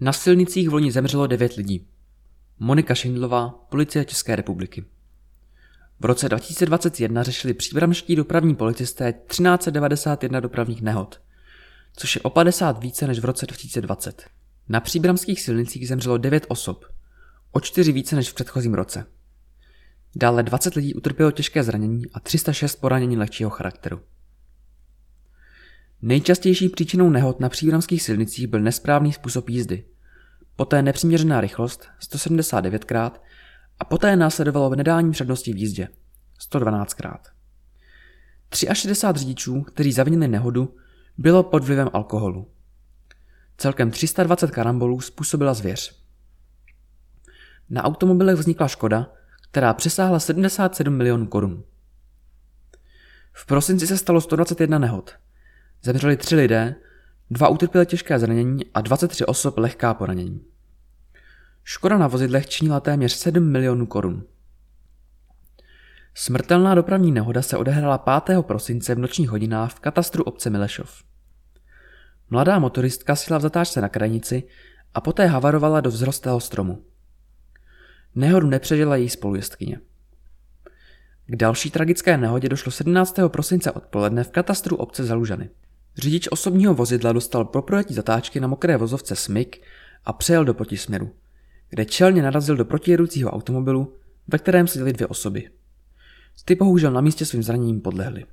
Na silnicích v loni zemřelo 9 lidí. Monika Šindlová, Policie České republiky. V roce 2021 řešili příbramští dopravní policisté 1391 dopravních nehod, což je o 50 více než v roce 2020. Na příbramských silnicích zemřelo 9 osob, o 4 více než v předchozím roce. Dále 20 lidí utrpělo těžké zranění a 306 poranění lehčího charakteru. Nejčastější příčinou nehod na příbramských silnicích byl nesprávný způsob jízdy. Poté nepřiměřená rychlost 179krát a poté následovalo nedání přednosti v jízdě 112krát. 63 řidičů, kteří zavinili nehodu, bylo pod vlivem alkoholu. Celkem 320 karambolů způsobila zvěř. Na automobilech vznikla škoda, která přesáhla 77 milionů korun. V prosinci se stalo 121 nehod. Zemřeli tři lidé, dva utrpěli těžké zranění a 23 osob lehká poranění. Škoda na vozidlech činila téměř 7 milionů korun. Smrtelná dopravní nehoda se odehrála 5. prosince v nočních hodinách v katastru obce Milešov. Mladá motoristka sila v zatáčce na krajnici a poté havarovala do vzrostlého stromu. Nehodu nepřežila její spolujezdkyně. K další tragické nehodě došlo 17. prosince odpoledne v katastru obce Zalužany. Řidič osobního vozidla dostal po projetí zatáčky na mokré vozovce Smyk a přejel do protisměru, kde čelně narazil do protijedoucího automobilu, ve kterém seděly dvě osoby. Ty bohužel na místě svým zraněním podlehly.